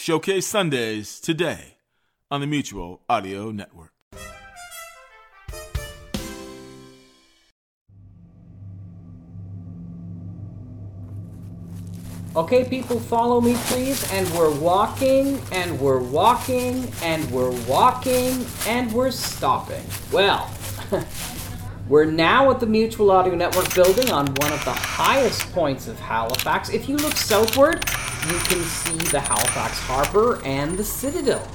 Showcase Sundays today on the Mutual Audio Network. Okay, people, follow me, please. And we're walking, and we're walking, and we're walking, and we're stopping. Well, we're now at the Mutual Audio Network building on one of the highest points of Halifax. If you look southward, you can see the Halifax Harbor and the Citadel.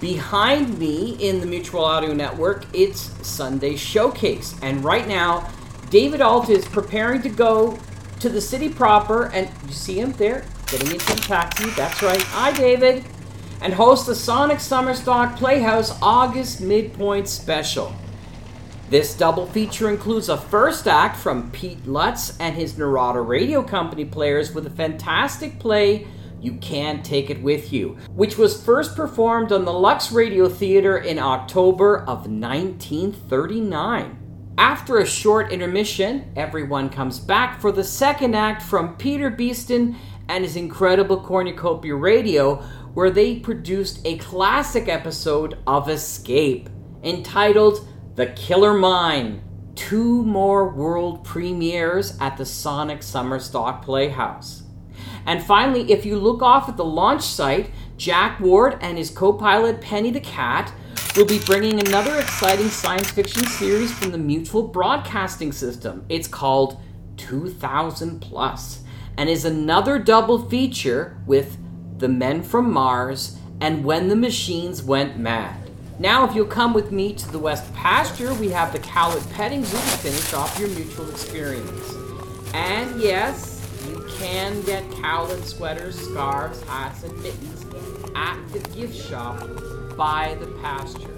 Behind me in the Mutual Audio Network, it's Sunday Showcase. And right now, David Ault is preparing to go to the city proper, and you see him there getting into the taxi. That's right. Hi, David. And host the Sonic Summer Stock Playhouse August Midpoint Special. This double feature includes a first act from Pete Lutz and his Narada Radio Company players with a fantastic play, You Can't Take It With You, which was first performed on the Lux Radio Theater in October of 1939. After a short intermission, everyone comes back for the second act from Peter Beeston and his incredible cornucopia radio, where they produced a classic episode of Escape entitled The Killer Mine. Two more world premieres at the Sonic Summer Stock Playhouse. And finally, if you look off at the launch site, Jack Ward and his co pilot Penny the Cat will be bringing another exciting science fiction series from the Mutual Broadcasting System. It's called 2000 Plus and is another double feature with The Men from Mars and When the Machines Went Mad. Now, if you'll come with me to the West Pasture, we have the Cowlett Petting Zoo to finish off your mutual experience. And yes, you can get Cowlett sweaters, scarves, hats, and mittens at the gift shop by the pasture.